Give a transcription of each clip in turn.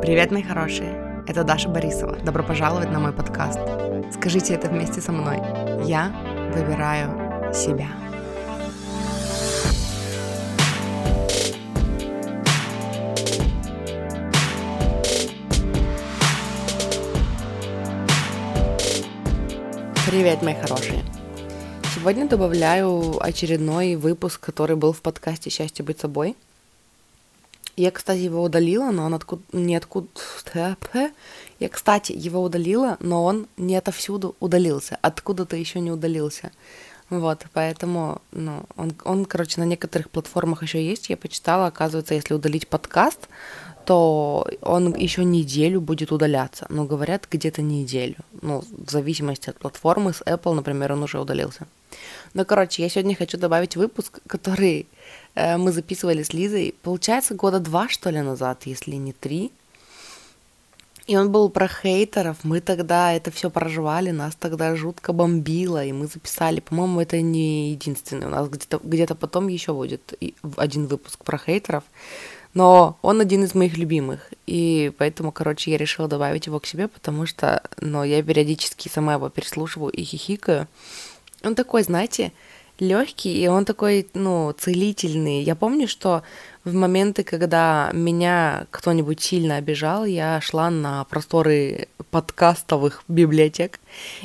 Привет, мои хорошие! Это Даша Борисова. Добро пожаловать на мой подкаст. Скажите это вместе со мной. Я выбираю себя. Привет, мои хорошие! Сегодня добавляю очередной выпуск, который был в подкасте «Счастье быть собой». Я, кстати, его удалила, но он откуда... не откуда... Я, кстати, его удалила, но он не отовсюду удалился. Откуда-то еще не удалился. Вот, поэтому, ну, он, он, короче, на некоторых платформах еще есть. Я почитала, оказывается, если удалить подкаст, то он еще неделю будет удаляться. Ну, говорят, где-то неделю. Ну, в зависимости от платформы. С Apple, например, он уже удалился. Ну, короче, я сегодня хочу добавить выпуск, который Э, мы записывали с Лизой, получается, года два, что ли, назад, если не три. И он был про хейтеров. Мы тогда это все проживали, нас тогда жутко бомбило, и мы записали. По-моему, это не единственный. У нас где-то где потом еще будет один выпуск про хейтеров. Но он один из моих любимых. И поэтому, короче, я решила добавить его к себе, потому что ну, я периодически сама его переслушиваю и хихикаю. Он такой, знаете, легкий, и он такой, ну, целительный. Я помню, что в моменты, когда меня кто-нибудь сильно обижал, я шла на просторы подкастовых библиотек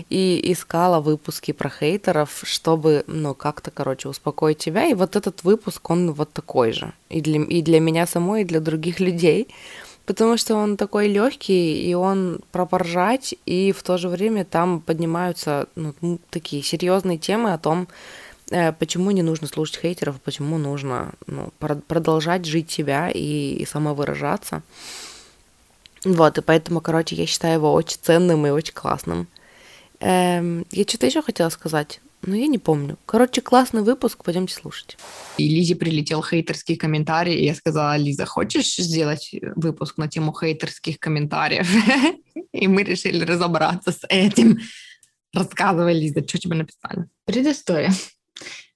и искала выпуски про хейтеров, чтобы, ну, как-то, короче, успокоить тебя. И вот этот выпуск, он вот такой же. И для, и для меня самой, и для других людей. Потому что он такой легкий, и он про поржать, и в то же время там поднимаются ну, такие серьезные темы о том, Э, почему не нужно слушать хейтеров, почему нужно ну, продолжать жить себя и, и самовыражаться. Вот, и поэтому, короче, я считаю его очень ценным и очень классным. Эм, я что-то еще хотела сказать, но я не помню. Короче, классный выпуск, пойдемте слушать. И Лизе прилетел хейтерский комментарий, и я сказала, Лиза, хочешь сделать выпуск на тему хейтерских комментариев? И мы решили разобраться с этим. Рассказывай, Лиза, что тебе написали? Предыстория.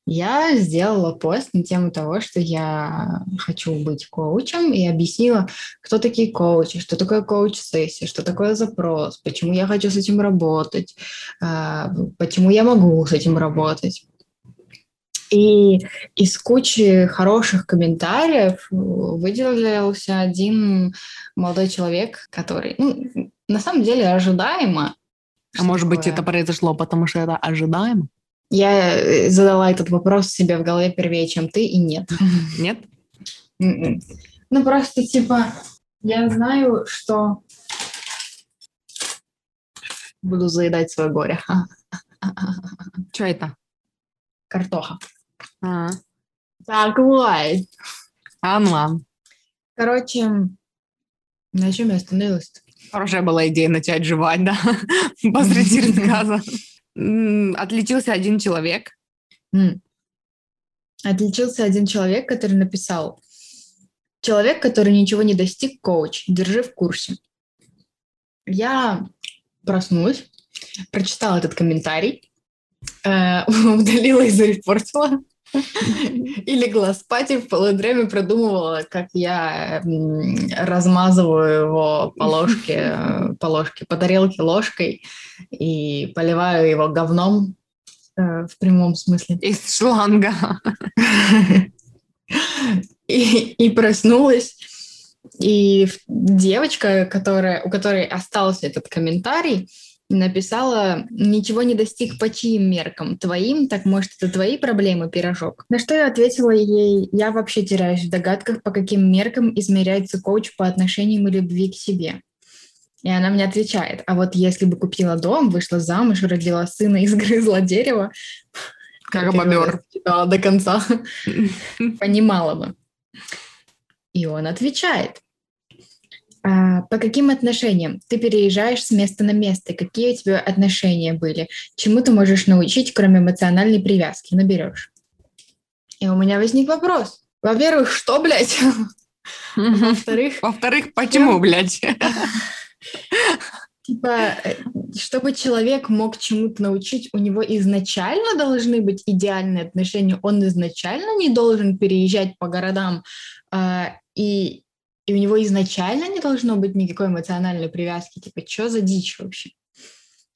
Я сделала пост на тему того, что я хочу быть коучем, и объяснила, кто такие коучи, что такое коуч-сессия, что такое запрос, почему я хочу с этим работать, а, почему я могу с этим работать. И из кучи хороших комментариев выделился один молодой человек, который, ну, на самом деле ожидаемо. А может быть, это произошло, потому что это ожидаемо? Я э, задала этот вопрос себе в голове первее, чем ты, и нет. Нет? М-м. Ну, просто, типа, я знаю, что буду заедать свое горе. Что это? Картоха. А, Так, вот. а ну ладно. Короче, на чем я остановилась? Хорошая была идея начать жевать, да, посреди рассказа. Отличился один человек. Отличился один человек, который написал «Человек, который ничего не достиг, коуч, держи в курсе». Я проснулась, прочитала этот комментарий, э, удалила и зарепортила. И легла спать и в полудреме продумывала, как я размазываю его по ложке, по ложке, по тарелке ложкой и поливаю его говном э, в прямом смысле. Из шланга. И, и проснулась, и девочка, которая, у которой остался этот комментарий, написала «Ничего не достиг по чьим меркам? Твоим? Так, может, это твои проблемы, пирожок?» На что я ответила ей «Я вообще теряюсь в догадках, по каким меркам измеряется коуч по отношениям и любви к себе». И она мне отвечает, а вот если бы купила дом, вышла замуж, родила сына и сгрызла дерево, как бобер. до конца, понимала бы. И он отвечает, по каким отношениям? Ты переезжаешь с места на место. Какие у тебя отношения были? Чему ты можешь научить, кроме эмоциональной привязки? Наберешь. И у меня возник вопрос. Во-первых, что, блядь? Во-вторых... Во-вторых, почему, блядь? Типа, э, чтобы человек мог чему-то научить, у него изначально должны быть идеальные отношения. Он изначально не должен переезжать по городам э, и и у него изначально не должно быть никакой эмоциональной привязки. Типа, что за дичь вообще?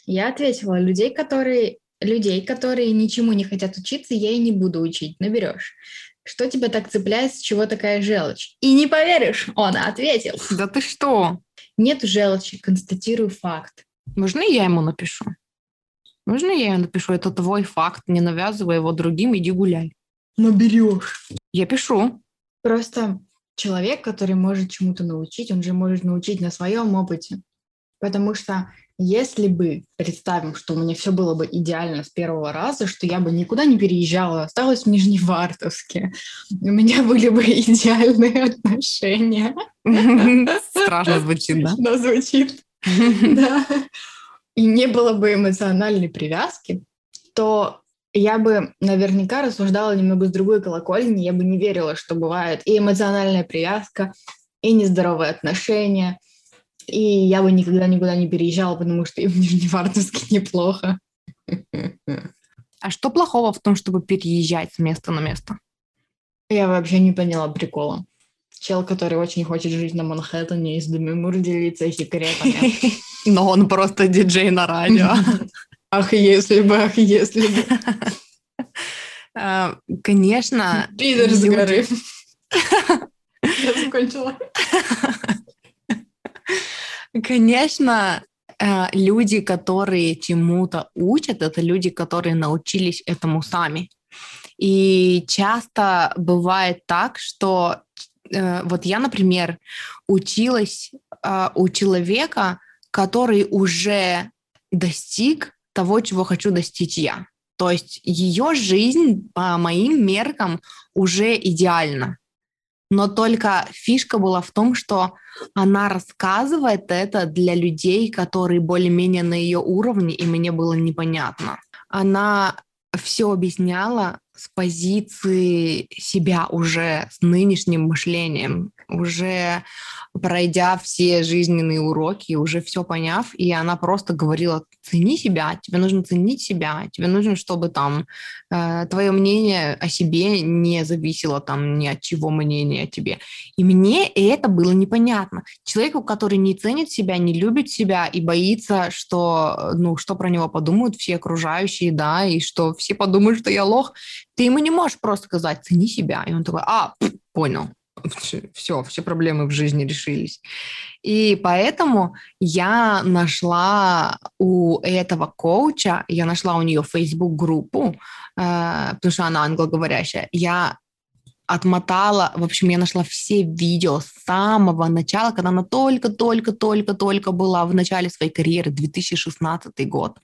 Я ответила, людей, которые, людей, которые ничему не хотят учиться, я и не буду учить, наберешь. Что тебя так цепляет, с чего такая желчь? И не поверишь, он ответил. Да ты что? Нет желчи, констатирую факт. Можно я ему напишу? Можно я ему напишу? Это твой факт, не навязывай его другим, иди гуляй. Наберешь. Я пишу. Просто человек, который может чему-то научить, он же может научить на своем опыте. Потому что если бы, представим, что у меня все было бы идеально с первого раза, что я бы никуда не переезжала, осталась в Нижневартовске, у меня были бы идеальные отношения. Страшно звучит, да? Да, звучит. Да. И не было бы эмоциональной привязки, то я бы наверняка рассуждала немного с другой колокольни, я бы не верила, что бывает и эмоциональная привязка, и нездоровые отношения – и я бы никогда никуда не переезжала, потому что и в Нижневартовске неплохо. А что плохого в том, чтобы переезжать с места на место? Я вообще не поняла прикола. Чел, который очень хочет жить на Манхэттене и с Демимур делиться секретами. Но он просто диджей на радио. Ах, если бы, ах, если бы. А, конечно. Пидор с горы. Я закончила. Конечно, э, люди, которые чему-то учат, это люди, которые научились этому сами. И часто бывает так, что э, вот я, например, училась э, у человека, который уже достиг того, чего хочу достичь я. То есть ее жизнь по моим меркам уже идеальна. Но только фишка была в том, что она рассказывает это для людей, которые более-менее на ее уровне, и мне было непонятно. Она все объясняла с позиции себя уже, с нынешним мышлением, уже пройдя все жизненные уроки, уже все поняв, и она просто говорила, цени себя, тебе нужно ценить себя, тебе нужно, чтобы там э, твое мнение о себе не зависело там ни от чего мнения о тебе. И мне это было непонятно. Человеку, который не ценит себя, не любит себя и боится, что, ну, что про него подумают все окружающие, да, и что все подумают, что я лох, ты ему не можешь просто сказать, цени себя. И он такой, а, понял, все, все проблемы в жизни решились. И поэтому я нашла у этого коуча, я нашла у нее Facebook-группу, э, потому что она англоговорящая. Я отмотала, в общем, я нашла все видео с самого начала, когда она только-только-только-только была в начале своей карьеры, 2016 год.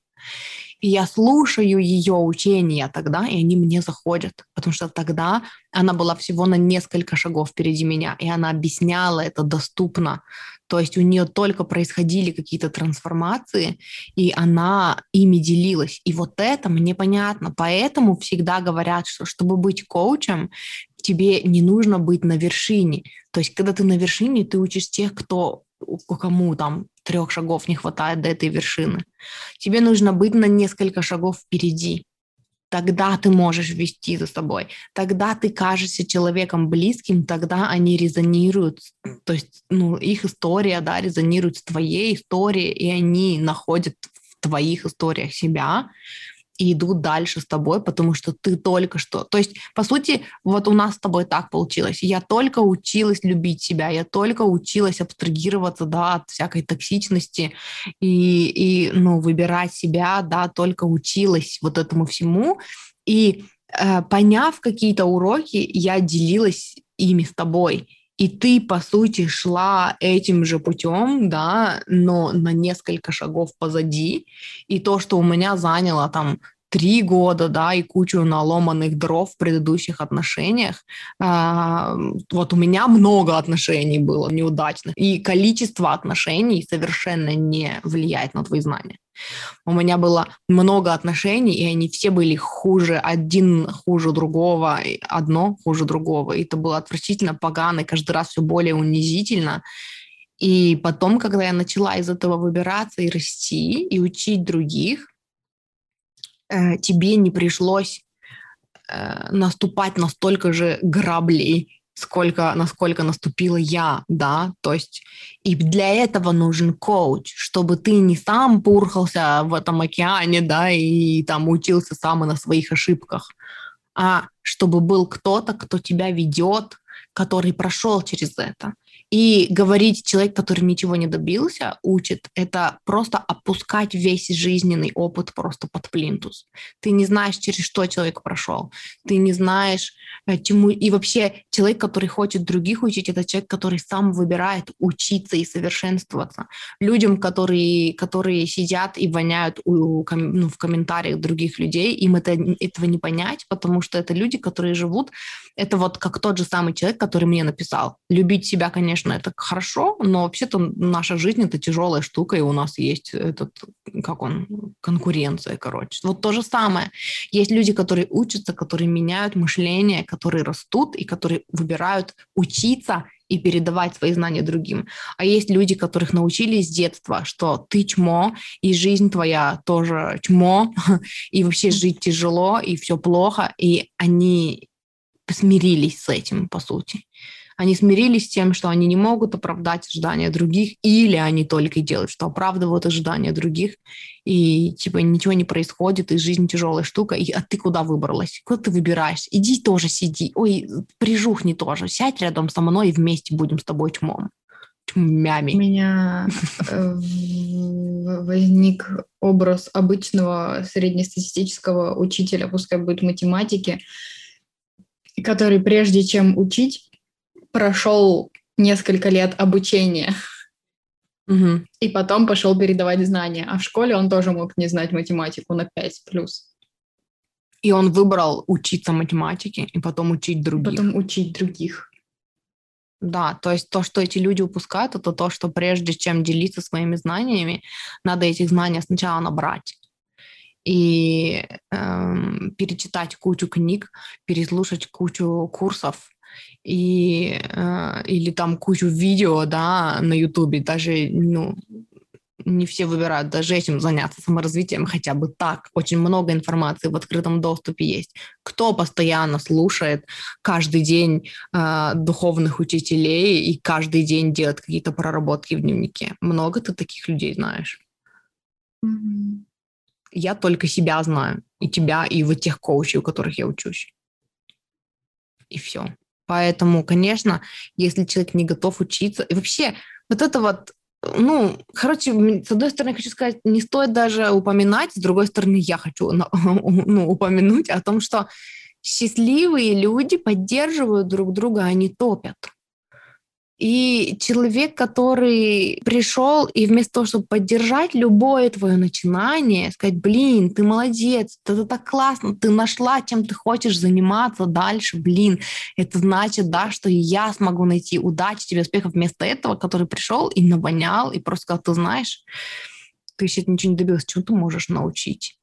И я слушаю ее учения тогда, и они мне заходят, потому что тогда она была всего на несколько шагов впереди меня, и она объясняла это доступно. То есть у нее только происходили какие-то трансформации, и она ими делилась. И вот это мне понятно. Поэтому всегда говорят, что чтобы быть коучем, тебе не нужно быть на вершине. То есть когда ты на вершине, ты учишь тех, кто кому там трех шагов не хватает до этой вершины. Тебе нужно быть на несколько шагов впереди. Тогда ты можешь вести за собой. Тогда ты кажешься человеком близким, тогда они резонируют, то есть ну, их история да, резонирует с твоей историей, и они находят в твоих историях себя, и идут дальше с тобой, потому что ты только что... То есть, по сути, вот у нас с тобой так получилось. Я только училась любить себя, я только училась абстрагироваться, да, от всякой токсичности и, и ну, выбирать себя, да, только училась вот этому всему. И э, поняв какие-то уроки, я делилась ими с тобой и ты, по сути, шла этим же путем, да, но на несколько шагов позади, и то, что у меня заняло там три года, да, и кучу наломанных дров в предыдущих отношениях. А, вот у меня много отношений было неудачных, и количество отношений совершенно не влияет на твои знания. У меня было много отношений, и они все были хуже, один хуже другого, одно хуже другого. И это было отвратительно, погано, и каждый раз все более унизительно. И потом, когда я начала из этого выбираться и расти, и учить других, э, тебе не пришлось э, наступать на столько же граблей, сколько, насколько наступила я, да, то есть и для этого нужен коуч, чтобы ты не сам пурхался в этом океане, да, и там учился сам и на своих ошибках, а чтобы был кто-то, кто тебя ведет, который прошел через это. И говорить человек, который ничего не добился, учит, это просто опускать весь жизненный опыт просто под плинтус. Ты не знаешь, через что человек прошел. Ты не знаешь, э, чему... И вообще человек, который хочет других учить, это человек, который сам выбирает учиться и совершенствоваться. Людям, которые, которые сидят и воняют у, ну, в комментариях других людей, им это, этого не понять, потому что это люди, которые живут... Это вот как тот же самый человек, который мне написал. Любить себя, конечно, конечно, это хорошо, но вообще-то наша жизнь это тяжелая штука, и у нас есть этот, как он, конкуренция, короче. Вот то же самое. Есть люди, которые учатся, которые меняют мышление, которые растут и которые выбирают учиться и передавать свои знания другим. А есть люди, которых научили с детства, что ты чмо, и жизнь твоя тоже чмо, и вообще жить тяжело, и все плохо, и они смирились с этим, по сути. Они смирились с тем, что они не могут оправдать ожидания других, или они только делают, что оправдывают ожидания других, и типа ничего не происходит, и жизнь тяжелая штука, и, а ты куда выбралась? Куда ты выбираешь? Иди тоже сиди. Ой, прижухни тоже. Сядь рядом со мной, и вместе будем с тобой чмом. Чмями. У меня э, возник образ обычного среднестатистического учителя, пускай будет математики, который прежде чем учить, прошел несколько лет обучения. Угу. И потом пошел передавать знания. А в школе он тоже мог не знать математику на 5 плюс. И он выбрал учиться математике и потом учить других. Потом учить других. Да, то есть то, что эти люди упускают, это то, что прежде чем делиться своими знаниями, надо эти знания сначала набрать и эм, перечитать кучу книг, переслушать кучу курсов, и, э, или там кучу видео, да, на Ютубе, даже, ну, не все выбирают даже этим заняться, саморазвитием хотя бы так. Очень много информации в открытом доступе есть. Кто постоянно слушает каждый день э, духовных учителей и каждый день делает какие-то проработки в дневнике? Много ты таких людей знаешь? Mm-hmm. Я только себя знаю, и тебя, и вот тех коучей, у которых я учусь. И все. Поэтому, конечно, если человек не готов учиться, и вообще вот это вот ну, короче, с одной стороны, хочу сказать, не стоит даже упоминать, с другой стороны, я хочу ну, упомянуть о том, что счастливые люди поддерживают друг друга, а не топят. И человек, который пришел и вместо того, чтобы поддержать любое твое начинание, сказать, блин, ты молодец, это так классно, ты нашла, чем ты хочешь заниматься дальше, блин, это значит, да, что я смогу найти удачи тебе, успехов вместо этого, который пришел и навонял, и просто сказал, ты знаешь, ты еще ничего не добился, чего ты можешь научить.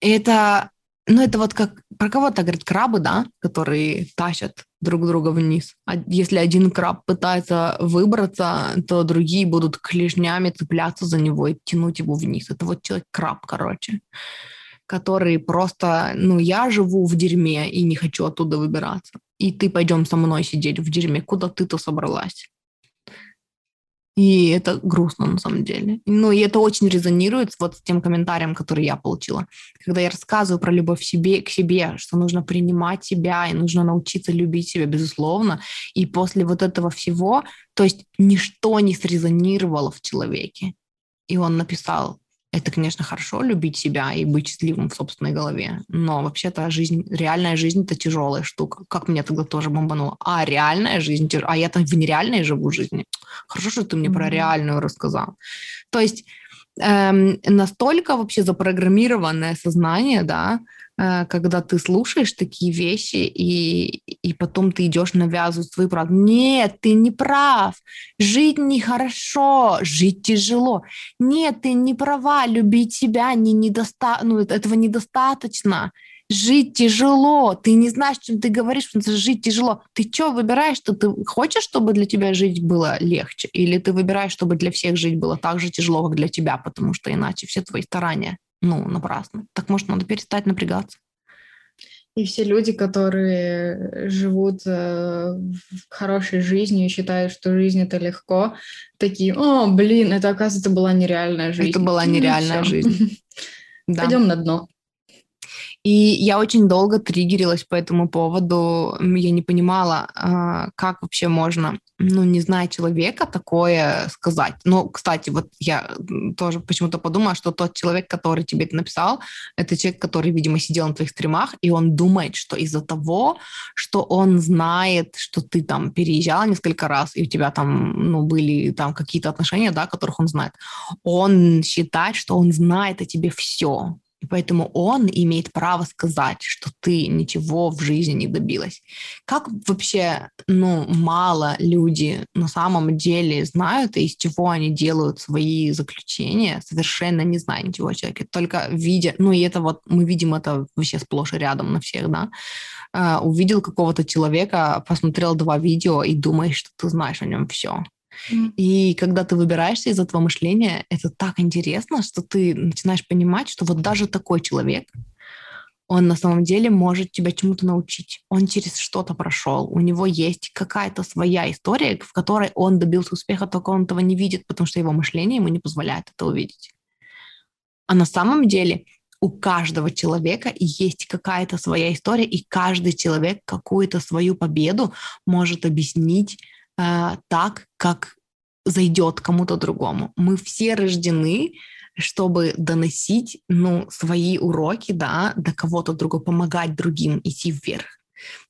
Это ну, это вот как про кого-то, говорит, крабы, да, которые тащат друг друга вниз. А если один краб пытается выбраться, то другие будут клешнями цепляться за него и тянуть его вниз. Это вот человек-краб, короче, который просто, ну, я живу в дерьме и не хочу оттуда выбираться. И ты пойдем со мной сидеть в дерьме. Куда ты-то собралась? И это грустно на самом деле. Ну, и это очень резонирует вот с тем комментарием, который я получила. Когда я рассказываю про любовь себе, к себе, что нужно принимать себя и нужно научиться любить себя, безусловно. И после вот этого всего, то есть ничто не срезонировало в человеке. И он написал, это, конечно, хорошо любить себя и быть счастливым в собственной голове, но вообще-то жизнь, реальная жизнь это тяжелая штука. Как меня тогда тоже бомбануло. А реальная жизнь, а я там в нереальной живу жизни. Хорошо, что ты мне mm-hmm. про реальную рассказал. То есть эм, настолько вообще запрограммированное сознание, да, когда ты слушаешь такие вещи, и, и потом ты идешь навязывать свою правду. Нет, ты не прав. Жить нехорошо, жить тяжело. Нет, ты не права. Любить себя не недоста... ну, этого недостаточно. Жить тяжело. Ты не знаешь, чем ты говоришь, потому что жить тяжело. Ты что выбираешь? Что ты хочешь, чтобы для тебя жить было легче? Или ты выбираешь, чтобы для всех жить было так же тяжело, как для тебя, потому что иначе все твои старания ну, напрасно. Так может, надо перестать напрягаться? И все люди, которые живут э, хорошей жизнью и считают, что жизнь это легко, такие, о, блин, это оказывается была нереальная жизнь. Это была ну, нереальная жизнь. Пойдем на дно. И я очень долго триггерилась по этому поводу. Я не понимала, а, как вообще можно, ну, не зная человека, такое сказать. Ну, кстати, вот я тоже почему-то подумала, что тот человек, который тебе это написал, это человек, который, видимо, сидел на твоих стримах, и он думает, что из-за того, что он знает, что ты там переезжала несколько раз, и у тебя там, ну, были там какие-то отношения, да, которых он знает, он считает, что он знает о тебе все и поэтому он имеет право сказать, что ты ничего в жизни не добилась. Как вообще, ну, мало люди на самом деле знают, и из чего они делают свои заключения, совершенно не зная ничего о человеке, только видя, ну, и это вот, мы видим это вообще сплошь и рядом на всех, да, uh, увидел какого-то человека, посмотрел два видео и думаешь, что ты знаешь о нем все. И когда ты выбираешься из этого мышления, это так интересно, что ты начинаешь понимать, что вот даже такой человек, он на самом деле может тебя чему-то научить. Он через что-то прошел. У него есть какая-то своя история, в которой он добился успеха, только он этого не видит, потому что его мышление ему не позволяет это увидеть. А на самом деле у каждого человека есть какая-то своя история, и каждый человек какую-то свою победу может объяснить э, так, как зайдет кому-то другому. Мы все рождены, чтобы доносить ну, свои уроки да, до кого-то другого, помогать другим идти вверх.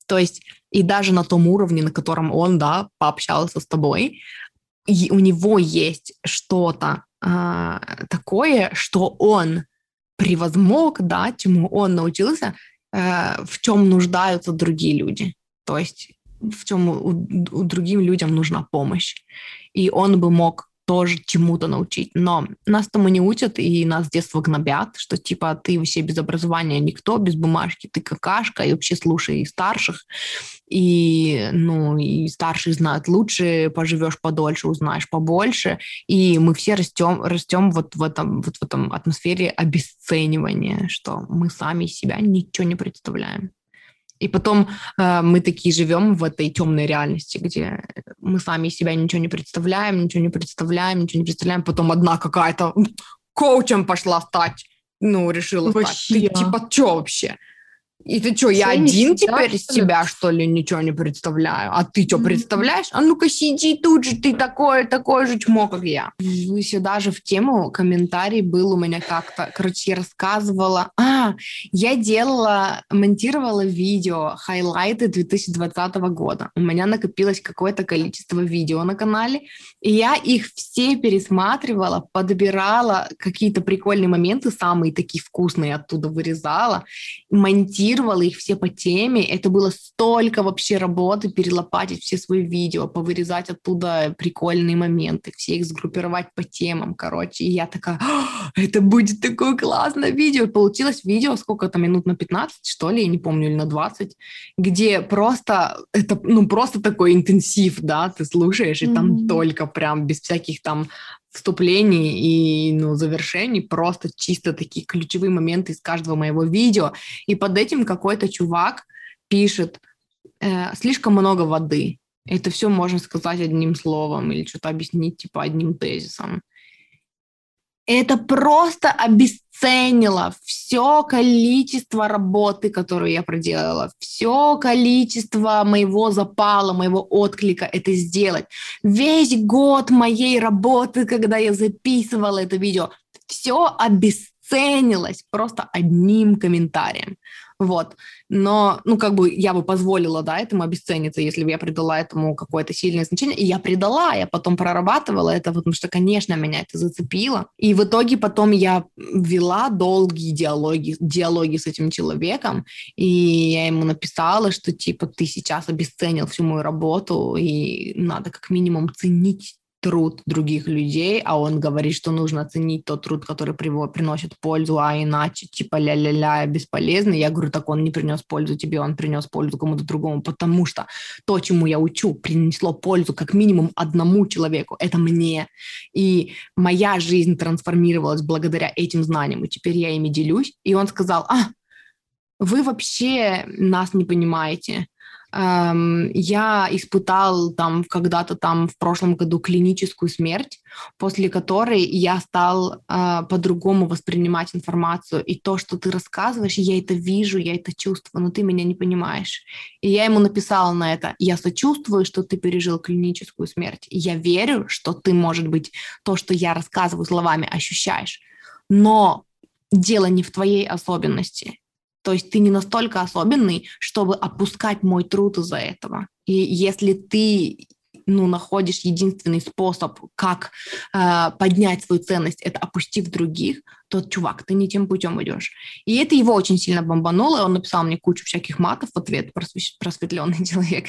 То есть и даже на том уровне, на котором он да, пообщался с тобой, и у него есть что-то э, такое, что он превозмог, да, чему он научился, э, в чем нуждаются другие люди. То есть в чем у, у другим людям нужна помощь. И он бы мог тоже чему-то научить. Но нас тому не учат, и нас с детства гнобят, что типа ты вообще без образования никто, без бумажки, ты какашка, и вообще слушай и старших. И, ну, и старшие знают лучше, поживешь подольше, узнаешь побольше. И мы все растем, растем вот в этом, вот в этом атмосфере обесценивания, что мы сами себя ничего не представляем. И потом э, мы такие живем в этой темной реальности, где мы сами себя ничего не представляем, ничего не представляем, ничего не представляем. Потом одна какая-то коучем пошла стать, ну, решила вообще. стать. Ты типа что вообще? И ты что, я один теперь из себя, что ли, ничего не представляю? А ты что, представляешь? А ну-ка сиди тут же, ты такой, такой же чмо, как я. Ну, сюда же в тему комментарий был у меня как-то. Короче, я рассказывала. А, я делала, монтировала видео, хайлайты 2020 года. У меня накопилось какое-то количество видео на канале, и я их все пересматривала, подбирала какие-то прикольные моменты, самые такие вкусные оттуда вырезала, монтировала монтировала их все по теме. Это было столько вообще работы перелопатить все свои видео, повырезать оттуда прикольные моменты, все их сгруппировать по темам, короче. И я такая, это будет такое классное видео. получилось видео, сколько там, минут на 15, что ли, я не помню, или на 20, где просто, это, ну, просто такой интенсив, да, ты слушаешь, и mm-hmm. там только прям без всяких там вступлений и ну, завершений, просто чисто такие ключевые моменты из каждого моего видео. И под этим какой-то чувак пишет э, слишком много воды. Это все можно сказать одним словом или что-то объяснить типа одним тезисом это просто обесценило все количество работы, которую я проделала, все количество моего запала, моего отклика это сделать. Весь год моей работы, когда я записывала это видео, все обесценилось просто одним комментарием. Вот. Но, ну, как бы я бы позволила, да, этому обесцениться, если бы я придала этому какое-то сильное значение. И я придала, я потом прорабатывала это, потому что, конечно, меня это зацепило. И в итоге потом я вела долгие диалоги, диалоги с этим человеком, и я ему написала, что, типа, ты сейчас обесценил всю мою работу, и надо как минимум ценить труд других людей, а он говорит, что нужно ценить тот труд, который приносит пользу, а иначе типа ля-ля-ля бесполезно. Я говорю, так он не принес пользу тебе, он принес пользу кому-то другому, потому что то, чему я учу, принесло пользу как минимум одному человеку, это мне. И моя жизнь трансформировалась благодаря этим знаниям, и теперь я ими делюсь. И он сказал, а, вы вообще нас не понимаете. Эм, я испытал там когда-то там в прошлом году клиническую смерть, после которой я стал э, по-другому воспринимать информацию. И то, что ты рассказываешь, я это вижу, я это чувствую, но ты меня не понимаешь. И я ему написала на это, я сочувствую, что ты пережил клиническую смерть. Я верю, что ты, может быть, то, что я рассказываю словами, ощущаешь. Но дело не в твоей особенности. То есть ты не настолько особенный, чтобы опускать мой труд из-за этого. И если ты ну, находишь единственный способ, как э, поднять свою ценность, это опустив других, то, чувак, ты не тем путем идешь. И это его очень сильно бомбануло, он написал мне кучу всяких матов в ответ, просветленный человек.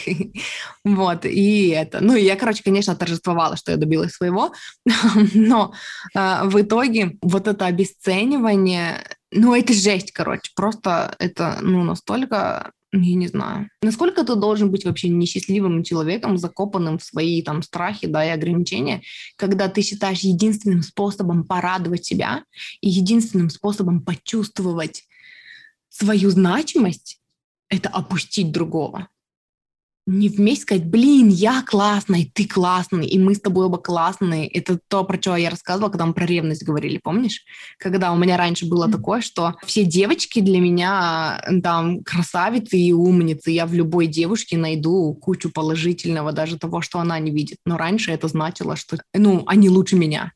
вот, и это. Ну, и я, короче, конечно, торжествовала, что я добилась своего, но э, в итоге вот это обесценивание ну, это жесть, короче. Просто это, ну, настолько, я не знаю. Насколько ты должен быть вообще несчастливым человеком, закопанным в свои там страхи, да, и ограничения, когда ты считаешь единственным способом порадовать себя и единственным способом почувствовать свою значимость — это опустить другого не вместе сказать, блин, я классный, ты классный, и мы с тобой оба классные. Это то, про что я рассказывала, когда мы про ревность говорили, помнишь? Когда у меня раньше было mm-hmm. такое, что все девочки для меня там красавицы и умницы. Я в любой девушке найду кучу положительного, даже того, что она не видит. Но раньше это значило, что, ну, они лучше меня.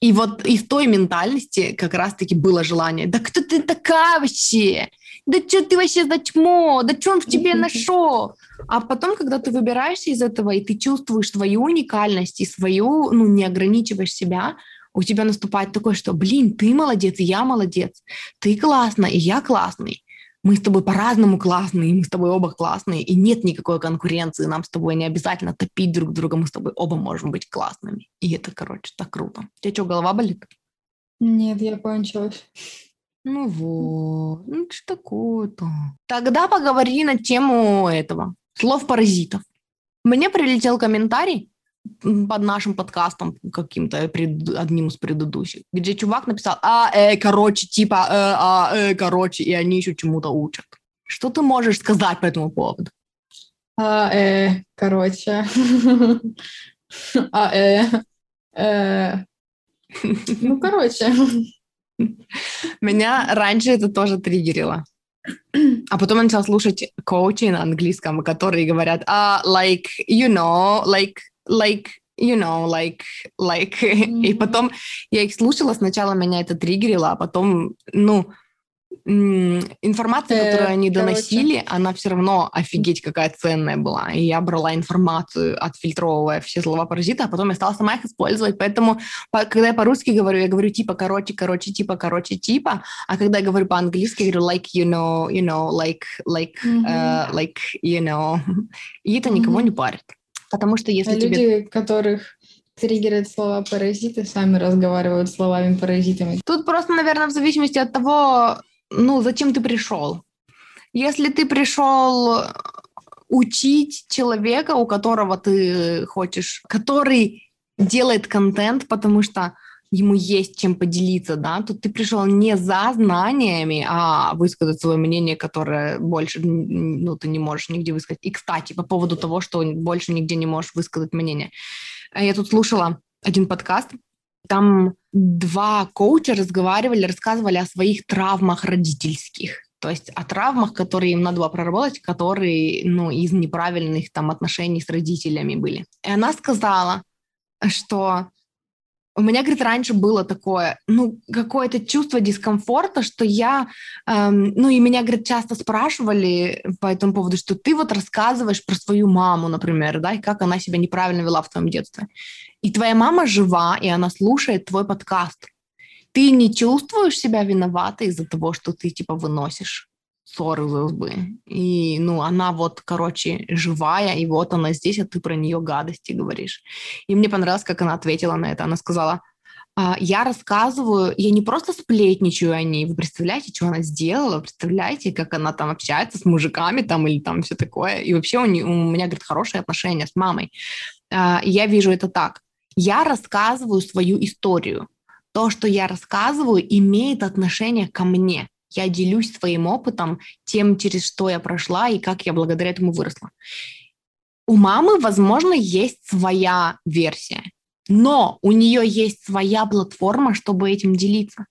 И вот из той ментальности как раз-таки было желание, да кто ты такая вообще? Да что ты вообще за чмо? Да что он в тебе нашел? А потом, когда ты выбираешься из этого, и ты чувствуешь свою уникальность и свою, ну, не ограничиваешь себя, у тебя наступает такое, что, блин, ты молодец, и я молодец, ты классная, и я классный. Мы с тобой по-разному классные, мы с тобой оба классные, и нет никакой конкуренции, нам с тобой не обязательно топить друг друга, мы с тобой оба можем быть классными. И это, короче, так круто. У тебя что, голова болит? Нет, я кончилась. Ну вот, ну что такое-то? Тогда поговори на тему этого слов паразитов. Мне прилетел комментарий под нашим подкастом каким-то пред, одним из предыдущих, где чувак написал, а, э, короче, типа, э, а, э, короче, и они еще чему-то учат. Что ты можешь сказать по этому поводу? А, э, короче. А, э, э. Ну, короче. Меня раньше это тоже триггерило. А потом я начала слушать коучи на английском, которые говорят, а, like, you know, like, like, you know, like, like. Mm-hmm. И потом я их слушала, сначала меня это триггерило, а потом, ну, информация, которую они доносили, короче. она все равно офигеть какая ценная была. И я брала информацию, отфильтровывая все слова паразита, а потом я стала сама их использовать. Поэтому, когда я по-русски говорю, я говорю типа короче, короче, типа, короче, типа. А когда я говорю по-английски, я говорю like, you know, you know, like, like, mm-hmm. uh, like, you know. И это mm-hmm. никого не парит. Потому что если а тебе... люди, которых триггерят слова паразиты, сами разговаривают словами паразитами. Тут просто, наверное, в зависимости от того, ну, зачем ты пришел? Если ты пришел учить человека, у которого ты хочешь, который делает контент, потому что ему есть чем поделиться, да, тут ты пришел не за знаниями, а высказать свое мнение, которое больше, ну, ты не можешь нигде высказать. И, кстати, по поводу того, что больше нигде не можешь высказать мнение. Я тут слушала один подкаст, там два коуча разговаривали, рассказывали о своих травмах родительских. То есть о травмах, которые им надо было проработать, которые ну, из неправильных там отношений с родителями были. И она сказала, что у меня, говорит, раньше было такое, ну, какое-то чувство дискомфорта, что я, эм, ну, и меня, говорит, часто спрашивали по этому поводу, что ты вот рассказываешь про свою маму, например, да, и как она себя неправильно вела в твоем детстве. И твоя мама жива, и она слушает твой подкаст. Ты не чувствуешь себя виноватой из-за того, что ты, типа, выносишь из избы. И, ну, она вот, короче, живая, и вот она здесь, а ты про нее гадости говоришь. И мне понравилось, как она ответила на это. Она сказала, «А, я рассказываю, я не просто сплетничаю о ней, вы представляете, что она сделала, представляете, как она там общается с мужиками там или там все такое. И вообще у, не, у меня, говорит, хорошие отношения с мамой. А, я вижу это так. Я рассказываю свою историю. То, что я рассказываю, имеет отношение ко мне Я делюсь своим опытом, тем, через что я прошла и как я благодаря этому выросла. У мамы, возможно, есть своя версия, но у нее есть своя платформа, чтобы этим делиться.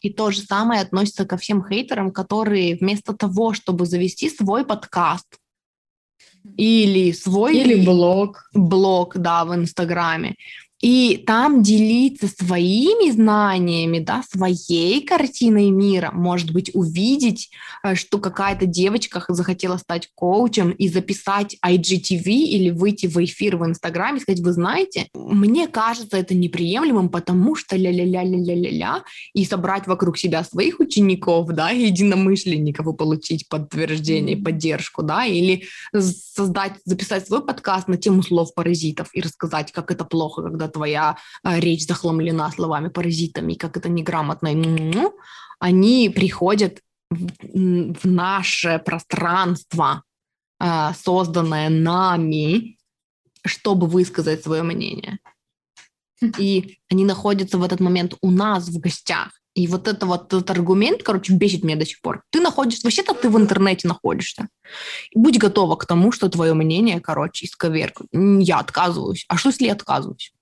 И то же самое относится ко всем хейтерам, которые вместо того, чтобы завести свой подкаст или свой... Или блог. Блог, да, в Инстаграме, и там делиться своими знаниями, да, своей картиной мира, может быть, увидеть, э, что какая-то девочка захотела стать коучем и записать IGTV или выйти в эфир в Инстаграме и сказать, вы знаете, мне кажется это неприемлемым, потому что ля-ля-ля-ля-ля-ля-ля, и собрать вокруг себя своих учеников, да, единомышленников и получить подтверждение, поддержку, да, или создать, записать свой подкаст на тему слов паразитов и рассказать, как это плохо, когда твоя а, речь захламлена словами-паразитами, как это неграмотно, они приходят в, наше пространство, а, созданное нами, чтобы высказать свое мнение. И они находятся в этот момент у нас в гостях. И вот это вот этот аргумент, короче, бесит меня до сих пор. Ты находишься, вообще-то ты в интернете находишься. И будь готова к тому, что твое мнение, короче, исковеркают. Я отказываюсь. А что, если я отказываюсь?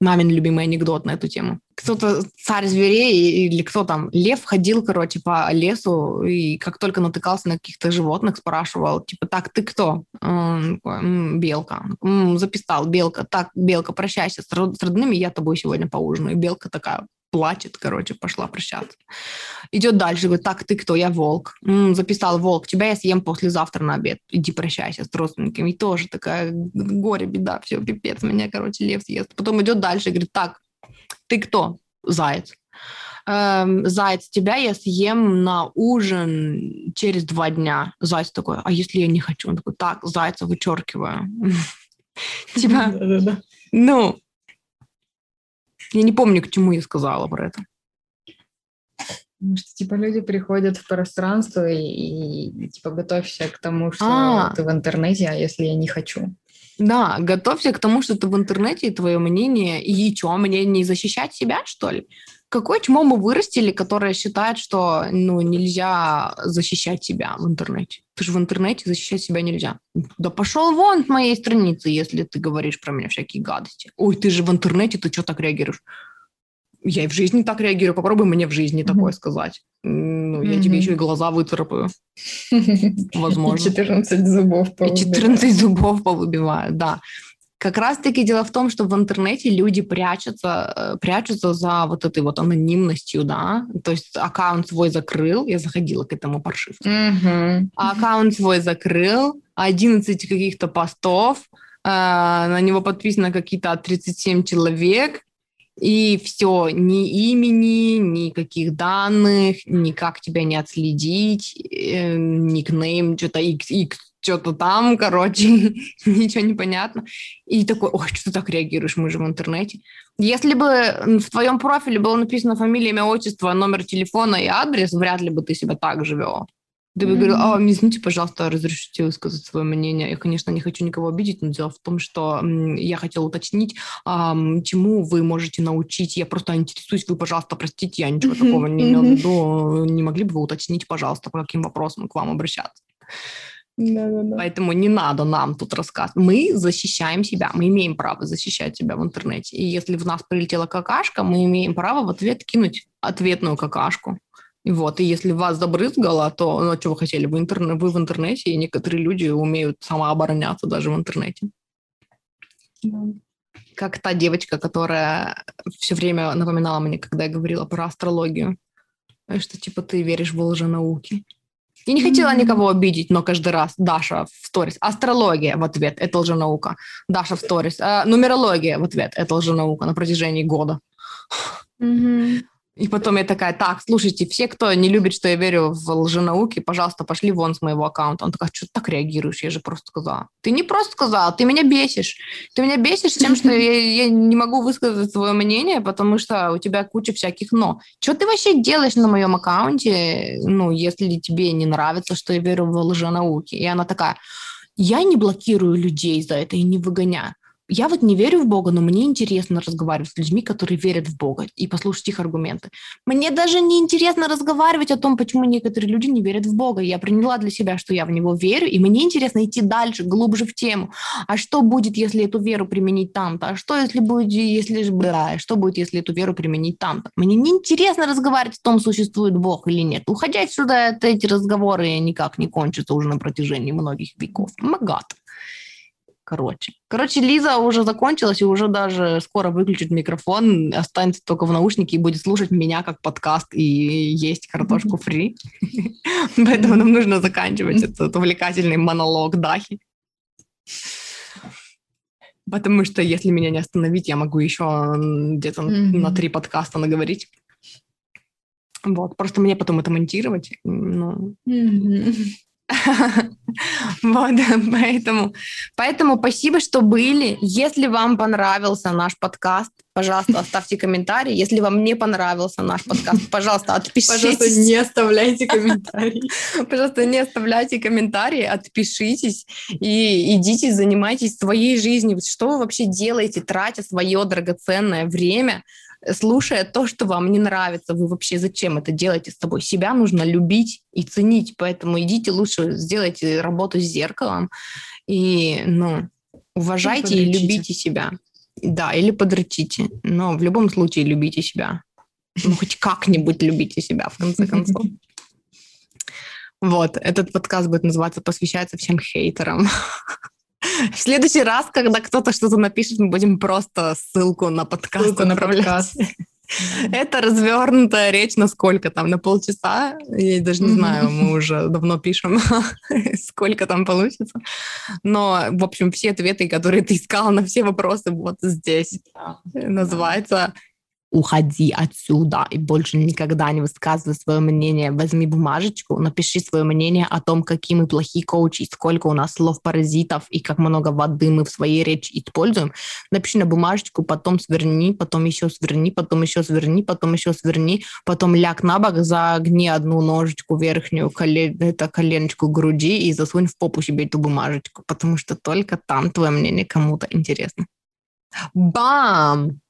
Мамин любимый анекдот на эту тему. Кто-то, царь зверей или кто там, лев ходил, короче, по лесу, и как только натыкался на каких-то животных, спрашивал, типа, так, ты кто? Белка. Записал, белка. Так, белка, прощайся с родными, я тобой сегодня поужинаю. И белка такая, плачет, короче, пошла прощаться. Идет дальше, говорит, так, ты кто? Я волк. М, записал волк, тебя я съем послезавтра на обед. Иди прощайся с родственниками. И тоже такая горе, беда, все, пипец, меня, короче, лев съест. Потом идет дальше, говорит, так, ты кто? Заяц. Эм, заяц, тебя я съем на ужин через два дня. Заяц такой, а если я не хочу? Он такой, так, зайца вычеркиваю. Типа, Да-да-да. ну, я не помню, к чему я сказала про это. Потому что, типа, люди приходят в пространство и, и, типа, готовься к тому, что А. ты в интернете, а если я не хочу? Да, готовься к тому, что ты в интернете, и твое мнение, и что, мне не защищать себя, что ли? Какое чмо мы вырастили, которое считает, что ну, нельзя защищать себя в интернете? Ты же в интернете защищать себя нельзя. Да пошел вон с моей страницы, если ты говоришь про меня всякие гадости. Ой, ты же в интернете, ты что так реагируешь? Я и в жизни так реагирую. Попробуй мне в жизни Мгм. такое сказать. Ну, я тебе Мгм. еще и глаза выцарапаю. Возможно. 14 зубов И повыбираю. 14 зубов повыбивают, да. Как раз-таки дело в том, что в интернете люди прячутся, э, прячутся за вот этой вот анонимностью, да. То есть аккаунт свой закрыл, я заходила к этому паршивцу. А аккаунт свой закрыл, 11 каких-то постов, э, на него подписано какие-то 37 человек, и все, ни имени, никаких данных, никак тебя не отследить, э, никнейм, что-то XX, что-то там, короче, ничего не понятно. И такой, ой, что ты так реагируешь, мы же в интернете. Если бы в твоем профиле было написано фамилия, имя, отчество, номер телефона и адрес, вряд ли бы ты себя так живел. Ты бы говорил, а, мне извините, пожалуйста, разрешите высказать свое мнение. Я, конечно, не хочу никого обидеть, но дело в том, что я хотела уточнить, ам, чему вы можете научить. Я просто интересуюсь, вы, пожалуйста, простите, я ничего такого не имела в виду. Не могли бы вы уточнить, пожалуйста, по каким вопросам к вам обращаться? Да-да-да. Поэтому не надо нам тут рассказывать. Мы защищаем себя, мы имеем право защищать себя в интернете. И если в нас прилетела какашка, мы имеем право в ответ кинуть ответную какашку. И вот, и если вас забрызгало, то, ну, а что вы хотели? Вы, интерне- вы в интернете, и некоторые люди умеют самообороняться даже в интернете. Да. Как та девочка, которая все время напоминала мне, когда я говорила про астрологию, что типа ты веришь в лженауки. Я не хотела никого обидеть, но каждый раз Даша в сторис. Астрология в ответ – это лженаука. Даша в сторис. «А, нумерология в ответ – это лженаука на протяжении года. Мгм. И потом я такая, так, слушайте, все, кто не любит, что я верю в лженауки, пожалуйста, пошли вон с моего аккаунта. Он такой, что ты так реагируешь? Я же просто сказала. Ты не просто сказала, ты меня бесишь. Ты меня бесишь тем, что я, я не могу высказать свое мнение, потому что у тебя куча всяких «но». Что ты вообще делаешь на моем аккаунте, ну, если тебе не нравится, что я верю в лженауки? И она такая, я не блокирую людей за это и не выгоняю. Я вот не верю в Бога, но мне интересно разговаривать с людьми, которые верят в Бога, и послушать их аргументы. Мне даже не интересно разговаривать о том, почему некоторые люди не верят в Бога. Я приняла для себя, что я в него верю, и мне интересно идти дальше, глубже в тему. А что будет, если эту веру применить там-то? А что, если будет, если... Бля, что будет, если эту веру применить там-то? Мне не интересно разговаривать о том, существует Бог или нет. Уходя сюда, эти разговоры никак не кончатся уже на протяжении многих веков. Магат. Короче. Короче, Лиза уже закончилась и уже даже скоро выключит микрофон, останется только в наушнике и будет слушать меня как подкаст и есть картошку фри. Поэтому нам нужно заканчивать этот увлекательный монолог Дахи. Потому что если меня не остановить, я могу еще где-то на три подкаста наговорить. Вот, просто мне потом это монтировать. Ну, Вот, поэтому, поэтому спасибо, что были. Если вам понравился наш подкаст, пожалуйста, оставьте комментарий. Если вам не понравился наш подкаст, пожалуйста, отпишитесь. Пожалуйста, не оставляйте комментарии. Пожалуйста, не оставляйте комментарии, отпишитесь и идите, занимайтесь своей жизнью. Что вы вообще делаете, тратя свое драгоценное время слушая то, что вам не нравится, вы вообще зачем это делаете с собой? Себя нужно любить и ценить, поэтому идите лучше, сделайте работу с зеркалом и, ну, уважайте и любите себя. Да, или подрочите, но в любом случае любите себя. Ну, хоть как-нибудь любите себя, в конце концов. Вот, этот подкаст будет называться «Посвящается всем хейтерам». В следующий раз, когда кто-то что-то напишет, мы будем просто ссылку на подкаст ссылку направлять. На подкаст. Это развернутая речь на сколько там? На полчаса? Я даже не знаю, мы уже давно пишем, сколько там получится. Но, в общем, все ответы, которые ты искал на все вопросы, вот здесь. Называется уходи отсюда и больше никогда не высказывай свое мнение. Возьми бумажечку, напиши свое мнение о том, какие мы плохие коучи, сколько у нас слов-паразитов и как много воды мы в своей речи используем. Напиши на бумажечку, потом сверни, потом еще сверни, потом еще сверни, потом еще сверни, потом ляг на бок, загни одну ножечку верхнюю, колен, это коленочку груди и засунь в попу себе эту бумажечку, потому что только там твое мнение кому-то интересно. Бам!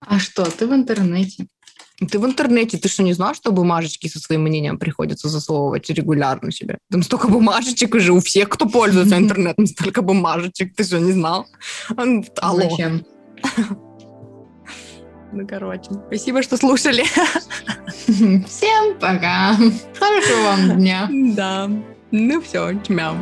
А что, ты в интернете? Ты в интернете, ты что, не знал, что бумажечки со своим мнением приходится засовывать регулярно себе? Там столько бумажечек уже у всех, кто пользуется интернетом, столько бумажечек. Ты что, не знал? Алло. Зачем? Ну, короче, спасибо, что слушали. Всем пока. Хорошего вам дня. Да. Ну все, чмям.